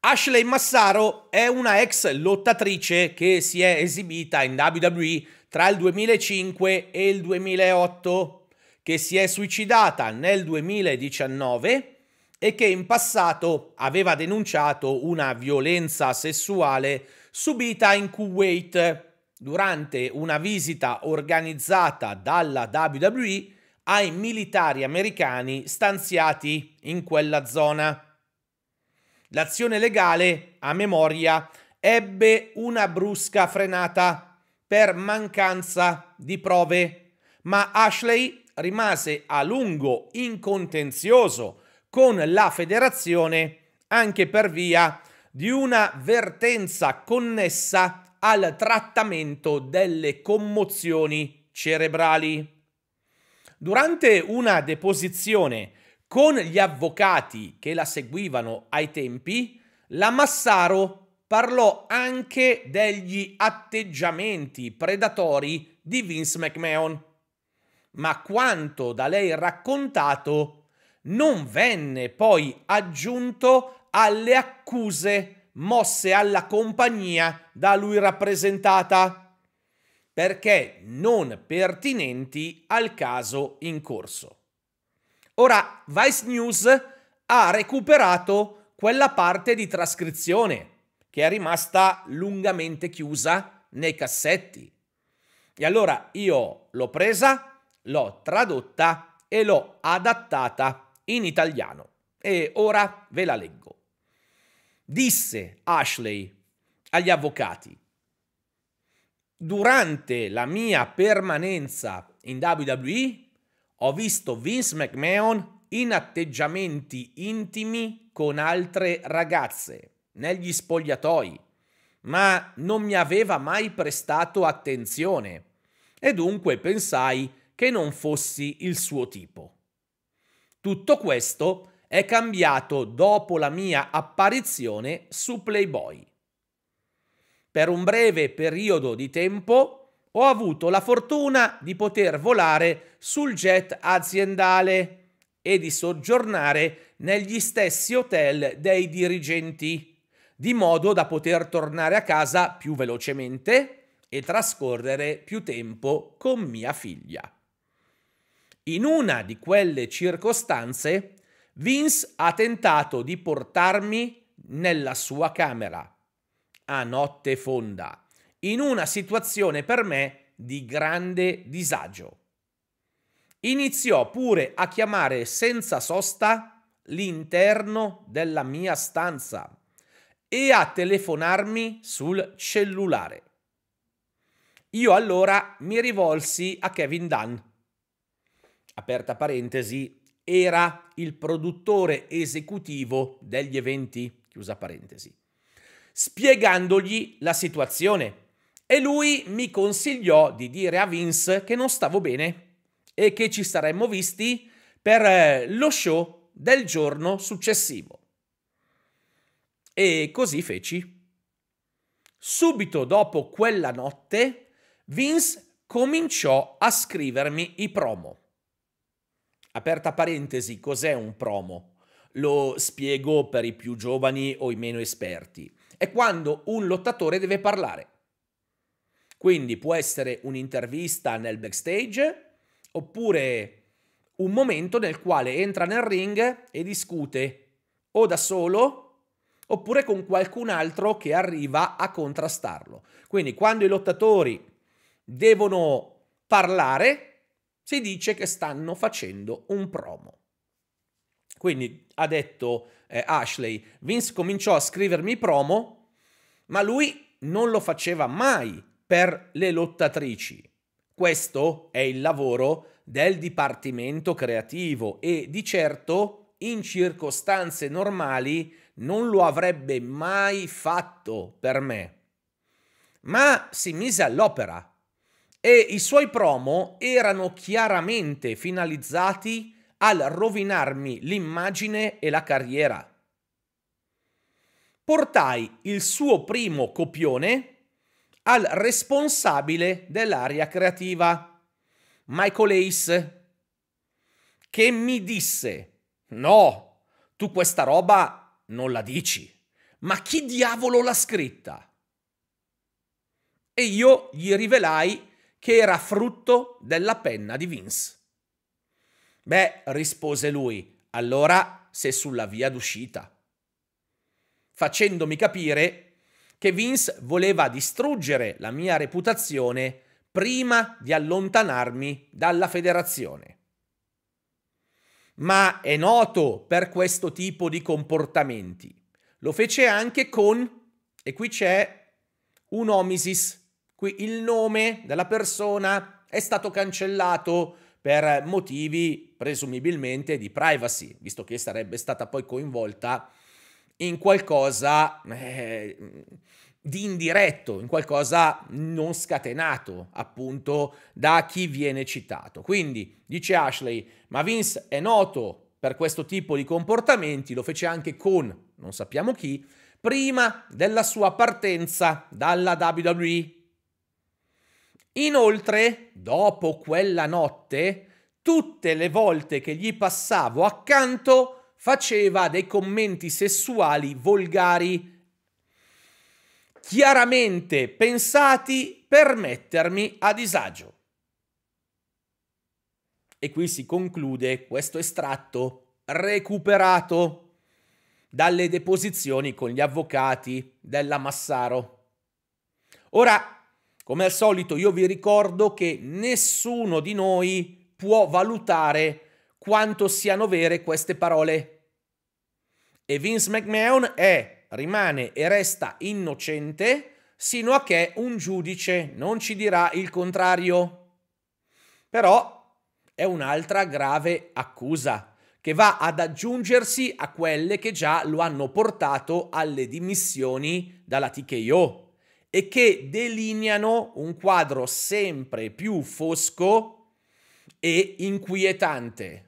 Ashley Massaro è una ex lottatrice che si è esibita in WWE tra il 2005 e il 2008, che si è suicidata nel 2019 e che in passato aveva denunciato una violenza sessuale subita in Kuwait durante una visita organizzata dalla WWE ai militari americani stanziati in quella zona. L'azione legale, a memoria, ebbe una brusca frenata per mancanza di prove, ma Ashley rimase a lungo in contenzioso con la federazione anche per via di una vertenza connessa al trattamento delle commozioni cerebrali. Durante una deposizione con gli avvocati che la seguivano ai tempi, la Massaro parlò anche degli atteggiamenti predatori di Vince McMahon. Ma quanto da lei raccontato non venne poi aggiunto alle accuse mosse alla compagnia da lui rappresentata perché non pertinenti al caso in corso. Ora Vice News ha recuperato quella parte di trascrizione che è rimasta lungamente chiusa nei cassetti. E allora io l'ho presa, l'ho tradotta e l'ho adattata in italiano. E ora ve la leggo. Disse Ashley agli avvocati, durante la mia permanenza in WWE ho visto Vince McMahon in atteggiamenti intimi con altre ragazze negli spogliatoi, ma non mi aveva mai prestato attenzione e dunque pensai che non fossi il suo tipo. Tutto questo è cambiato dopo la mia apparizione su Playboy. Per un breve periodo di tempo ho avuto la fortuna di poter volare sul jet aziendale e di soggiornare negli stessi hotel dei dirigenti, di modo da poter tornare a casa più velocemente e trascorrere più tempo con mia figlia. In una di quelle circostanze, Vince ha tentato di portarmi nella sua camera a notte fonda in una situazione per me di grande disagio. Iniziò pure a chiamare senza sosta l'interno della mia stanza e a telefonarmi sul cellulare. Io allora mi rivolsi a Kevin Dunn. Aperta parentesi, era il produttore esecutivo degli eventi, chiusa parentesi, spiegandogli la situazione e lui mi consigliò di dire a Vince che non stavo bene e che ci saremmo visti per eh, lo show del giorno successivo. E così feci. Subito dopo quella notte, Vince cominciò a scrivermi i promo. Aperta parentesi, cos'è un promo? Lo spiego per i più giovani o i meno esperti. È quando un lottatore deve parlare. Quindi può essere un'intervista nel backstage oppure un momento nel quale entra nel ring e discute o da solo oppure con qualcun altro che arriva a contrastarlo. Quindi quando i lottatori devono parlare, si dice che stanno facendo un promo. Quindi ha detto eh, Ashley, Vince cominciò a scrivermi promo, ma lui non lo faceva mai per le lottatrici. Questo è il lavoro del dipartimento creativo e di certo in circostanze normali non lo avrebbe mai fatto per me. Ma si mise all'opera e i suoi promo erano chiaramente finalizzati al rovinarmi l'immagine e la carriera. Portai il suo primo copione al responsabile dell'area creativa, Michael Ace, che mi disse, no, tu questa roba non la dici, ma chi diavolo l'ha scritta? E io gli rivelai che era frutto della penna di Vince. Beh, rispose lui, allora sei sulla via d'uscita. Facendomi capire che Vince voleva distruggere la mia reputazione prima di allontanarmi dalla federazione. Ma è noto per questo tipo di comportamenti. Lo fece anche con, e qui c'è un omisis, qui il nome della persona è stato cancellato per motivi presumibilmente di privacy, visto che sarebbe stata poi coinvolta in qualcosa eh, di indiretto, in qualcosa non scatenato appunto da chi viene citato. Quindi dice Ashley, ma Vince è noto per questo tipo di comportamenti, lo fece anche con non sappiamo chi, prima della sua partenza dalla WWE. Inoltre, dopo quella notte, tutte le volte che gli passavo accanto, faceva dei commenti sessuali volgari chiaramente pensati per mettermi a disagio. E qui si conclude questo estratto recuperato dalle deposizioni con gli avvocati della Massaro. Ora, come al solito, io vi ricordo che nessuno di noi può valutare quanto siano vere queste parole. E Vince McMahon è rimane e resta innocente sino a che un giudice non ci dirà il contrario. Però è un'altra grave accusa che va ad aggiungersi a quelle che già lo hanno portato alle dimissioni dalla TKO e che delineano un quadro sempre più fosco e inquietante.